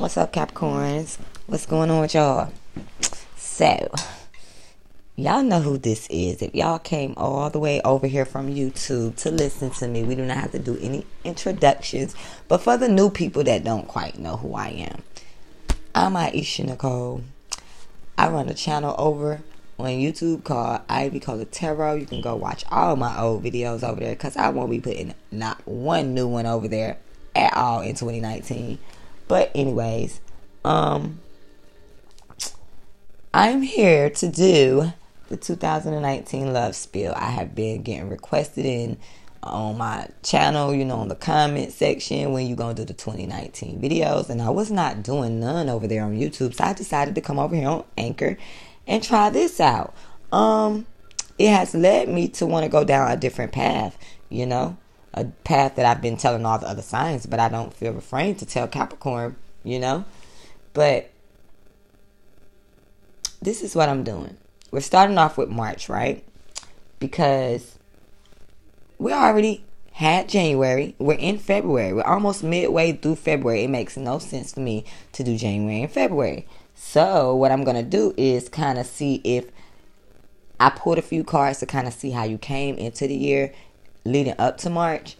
What's up, Capricorns? What's going on with y'all? So, y'all know who this is. If y'all came all the way over here from YouTube to listen to me, we do not have to do any introductions. But for the new people that don't quite know who I am, I'm Aisha Nicole. I run a channel over on YouTube called Ivy Cola Tarot. You can go watch all my old videos over there because I won't be putting not one new one over there at all in 2019. But anyways, um I'm here to do the 2019 love spill. I have been getting requested in on my channel, you know, on the comment section when you gonna do the 2019 videos, and I was not doing none over there on YouTube, so I decided to come over here on Anchor and try this out. Um, it has led me to want to go down a different path, you know a path that I've been telling all the other signs, but I don't feel afraid to tell Capricorn, you know? But this is what I'm doing. We're starting off with March, right? Because we already had January. We're in February. We're almost midway through February. It makes no sense to me to do January and February. So, what I'm going to do is kind of see if I pulled a few cards to kind of see how you came into the year leading up to March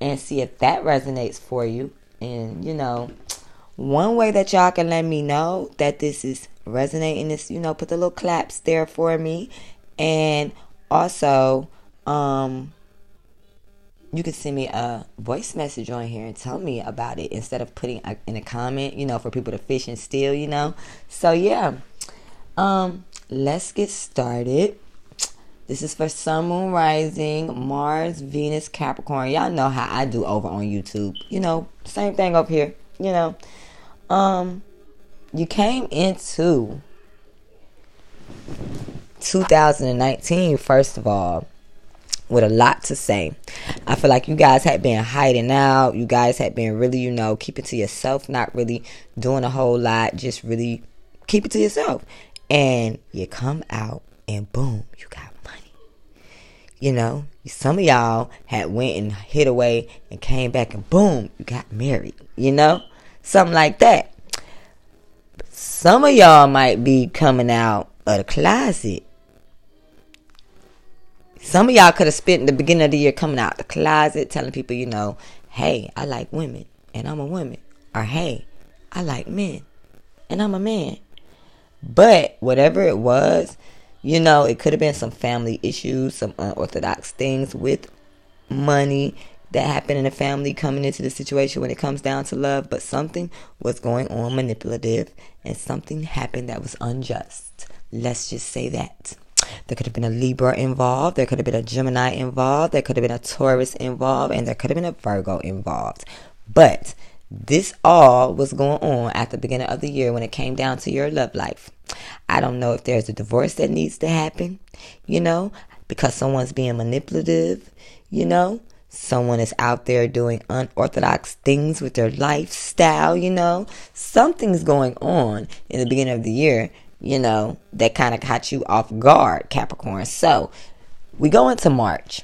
and see if that resonates for you. And, you know, one way that y'all can let me know that this is resonating is, you know, put the little claps there for me. And also, um, you can send me a voice message on here and tell me about it instead of putting in a comment, you know, for people to fish and steal, you know. So yeah. Um, let's get started. This is for Sun, Moon, Rising, Mars, Venus, Capricorn. Y'all know how I do over on YouTube. You know, same thing up here. You know, um, you came into 2019 first of all with a lot to say. I feel like you guys had been hiding out. You guys had been really, you know, keeping to yourself, not really doing a whole lot, just really keep it to yourself. And you come out and boom, you got you know, some of y'all had went and hid away and came back and boom, you got married. You know, something like that. Some of y'all might be coming out of the closet. Some of y'all could have spent the beginning of the year coming out the closet, telling people, you know, hey, I like women and I'm a woman. Or hey, I like men and I'm a man. But whatever it was, you know, it could have been some family issues, some unorthodox things with money that happened in the family coming into the situation when it comes down to love, but something was going on manipulative and something happened that was unjust. Let's just say that. There could have been a Libra involved, there could have been a Gemini involved, there could have been a Taurus involved, and there could have been a Virgo involved. But this all was going on at the beginning of the year when it came down to your love life. I don't know if there's a divorce that needs to happen, you know, because someone's being manipulative, you know. Someone is out there doing unorthodox things with their lifestyle, you know. Something's going on in the beginning of the year, you know, that kind of caught you off guard, Capricorn. So, we go into March.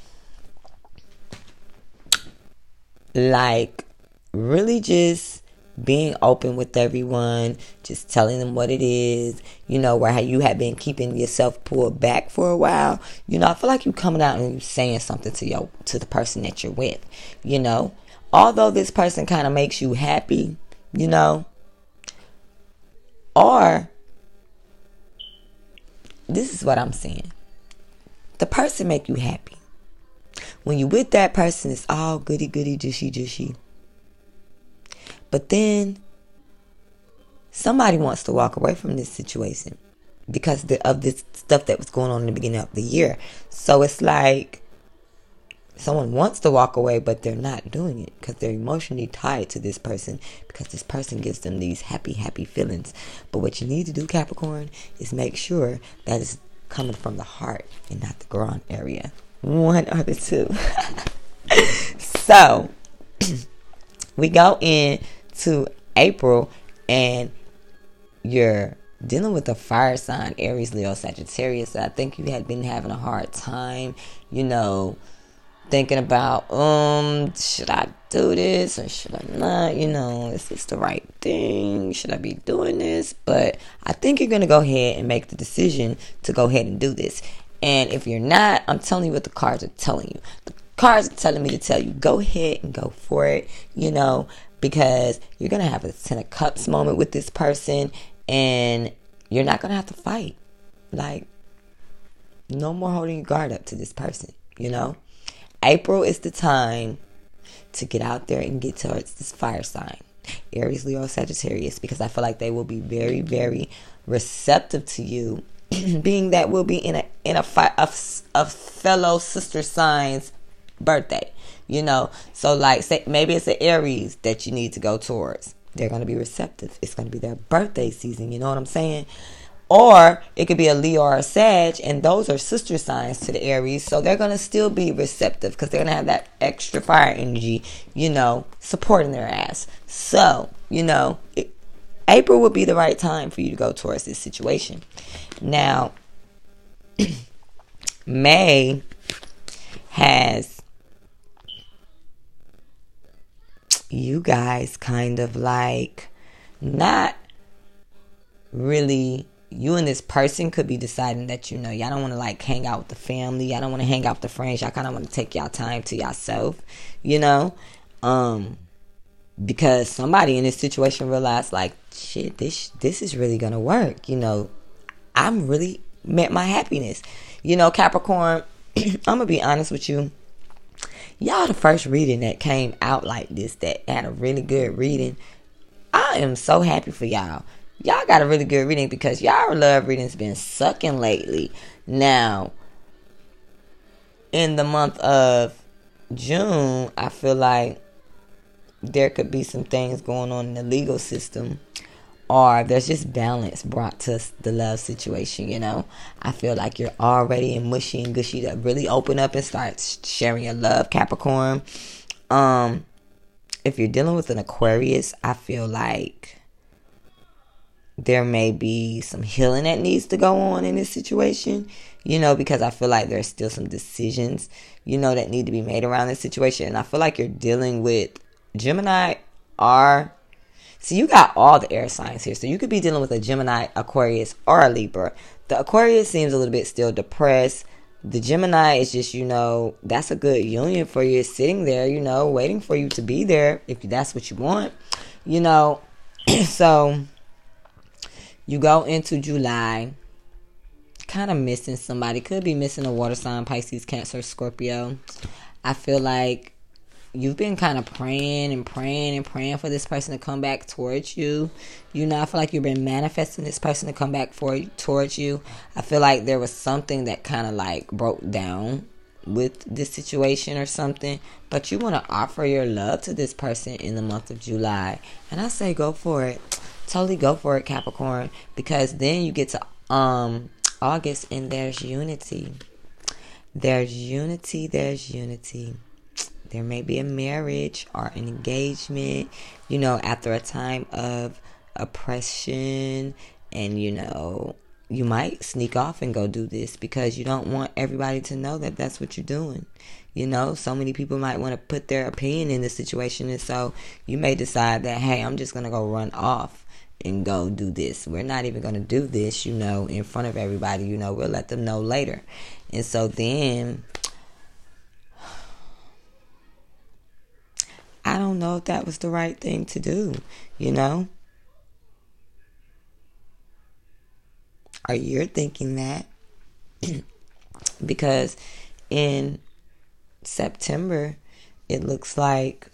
Like, really just being open with everyone, just telling them what it is, you know, where you have been keeping yourself pulled back for a while. You know, I feel like you coming out and you saying something to your to the person that you're with, you know. Although this person kind of makes you happy, you know, or this is what I'm saying. The person make you happy. When you with that person, it's all goody goody, jushy jushy but then somebody wants to walk away from this situation because of this stuff that was going on in the beginning of the year. So it's like someone wants to walk away, but they're not doing it because they're emotionally tied to this person because this person gives them these happy, happy feelings. But what you need to do, Capricorn, is make sure that it's coming from the heart and not the groin area. One or the two. so we go in to April and you're dealing with a fire sign, Aries, Leo, Sagittarius, I think you had been having a hard time, you know, thinking about, um, should I do this or should I not? You know, is this the right thing? Should I be doing this? But I think you're going to go ahead and make the decision to go ahead and do this. And if you're not, I'm telling you what the cards are telling you. The cards are telling me to tell you, go ahead and go for it, you know, because you're going to have a Ten of Cups moment with this person and you're not going to have to fight. Like, no more holding your guard up to this person, you know? April is the time to get out there and get towards this fire sign. Aries, Leo, Sagittarius, because I feel like they will be very, very receptive to you, being that we'll be in a in a, fi- a, a fellow sister sign's birthday, you know. So like, say maybe it's an Aries that you need to go towards. They're gonna be receptive. It's gonna be their birthday season. You know what I'm saying? Or it could be a Leo or a Sag, and those are sister signs to the Aries. So they're going to still be receptive because they're going to have that extra fire energy, you know, supporting their ass. So, you know, it, April would be the right time for you to go towards this situation. Now, May has you guys kind of like not really you and this person could be deciding that you know y'all don't want to like hang out with the family y'all don't want to hang out with the friends y'all kind of want to take y'all time to yourself you know? Um because somebody in this situation realized like shit this this is really gonna work you know? I'm really met my happiness. You know capricorn i'm gonna be honest with you y'all the first reading that came out like this that had a really good reading. I am so happy for y'all. Y'all got a really good reading because y'all love reading's been sucking lately. Now, in the month of June, I feel like there could be some things going on in the legal system or there's just balance brought to the love situation, you know. I feel like you're already in mushy and gushy to really open up and start sharing your love, Capricorn. Um, if you're dealing with an Aquarius, I feel like there may be some healing that needs to go on in this situation, you know, because I feel like there's still some decisions, you know, that need to be made around this situation. And I feel like you're dealing with Gemini or so you got all the air signs here. So you could be dealing with a Gemini, Aquarius, or a Libra. The Aquarius seems a little bit still depressed. The Gemini is just, you know, that's a good union for you. Sitting there, you know, waiting for you to be there if that's what you want, you know. so you go into July kind of missing somebody. Could be missing a water sign, Pisces, Cancer, Scorpio. I feel like you've been kind of praying and praying and praying for this person to come back towards you. You know, I feel like you've been manifesting this person to come back for towards you. I feel like there was something that kind of like broke down with this situation or something, but you want to offer your love to this person in the month of July. And I say go for it totally go for it, Capricorn, because then you get to um August and there's unity. There's unity, there's unity. There may be a marriage or an engagement, you know, after a time of oppression and you know, you might sneak off and go do this because you don't want everybody to know that that's what you're doing. You know, so many people might want to put their opinion in the situation, and so you may decide that, hey, I'm just going to go run off and go do this. We're not even going to do this, you know, in front of everybody. You know, we'll let them know later. And so then I don't know if that was the right thing to do, you know? Or you're thinking that because in September, it looks like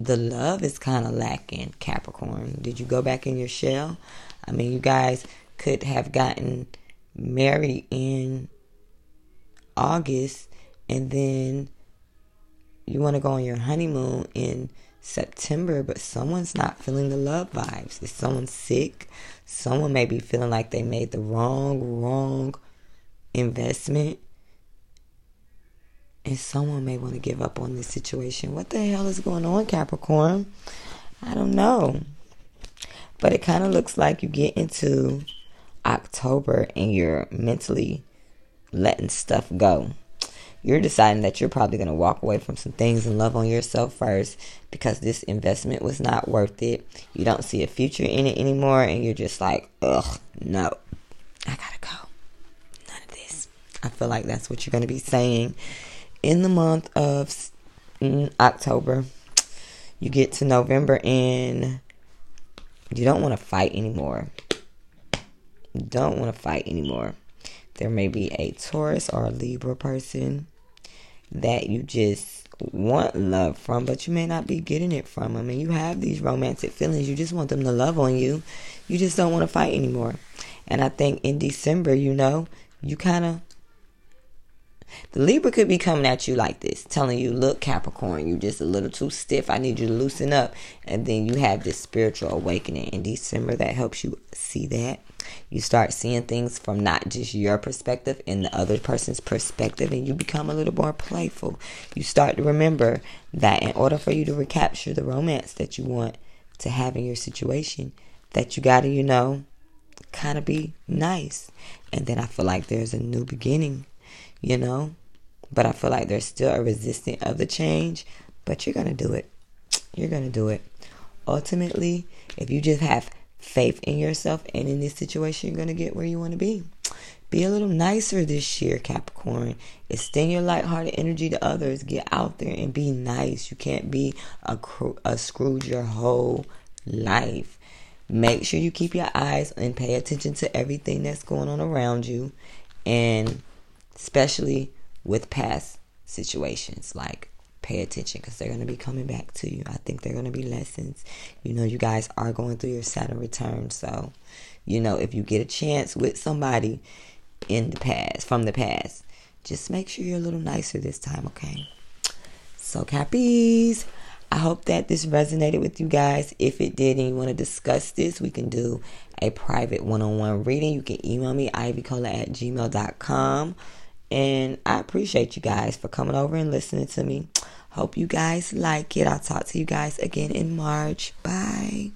the love is kind of lacking, Capricorn. Did you go back in your shell? I mean, you guys could have gotten married in August and then you want to go on your honeymoon in September, but someone's not feeling the love vibes. Is someone sick? Someone may be feeling like they made the wrong, wrong investment and someone may want to give up on this situation. What the hell is going on, Capricorn? I don't know. But it kind of looks like you get into October and you're mentally letting stuff go. You're deciding that you're probably going to walk away from some things and love on yourself first because this investment was not worth it. You don't see a future in it anymore, and you're just like, ugh, no, I gotta go. None of this. I feel like that's what you're going to be saying in the month of mm, October. You get to November and you don't want to fight anymore. Don't want to fight anymore. There may be a Taurus or a Libra person that you just want love from, but you may not be getting it from them. And you have these romantic feelings. You just want them to love on you. You just don't want to fight anymore. And I think in December, you know, you kind of the Libra could be coming at you like this, telling you, look, Capricorn, you're just a little too stiff. I need you to loosen up. And then you have this spiritual awakening in December that helps you see that. You start seeing things from not just your perspective and the other person's perspective, and you become a little more playful. You start to remember that in order for you to recapture the romance that you want to have in your situation, that you got to, you know, kind of be nice. And then I feel like there's a new beginning, you know? But I feel like there's still a resistance of the change, but you're going to do it. You're going to do it. Ultimately, if you just have faith in yourself and in this situation, you're going to get where you want to be. Be a little nicer this year, Capricorn. Extend your lighthearted energy to others. Get out there and be nice. You can't be a, a Scrooge your whole life. Make sure you keep your eyes and pay attention to everything that's going on around you, and especially with past situations like pay attention because they're going to be coming back to you. I think they're going to be lessons. You know, you guys are going through your Saturn return. So, you know, if you get a chance with somebody in the past, from the past, just make sure you're a little nicer this time, okay? So, Cappies, I hope that this resonated with you guys. If it did and you want to discuss this, we can do a private one on one reading. You can email me, ivycola at gmail.com. And I appreciate you guys for coming over and listening to me. Hope you guys like it. I'll talk to you guys again in March. Bye.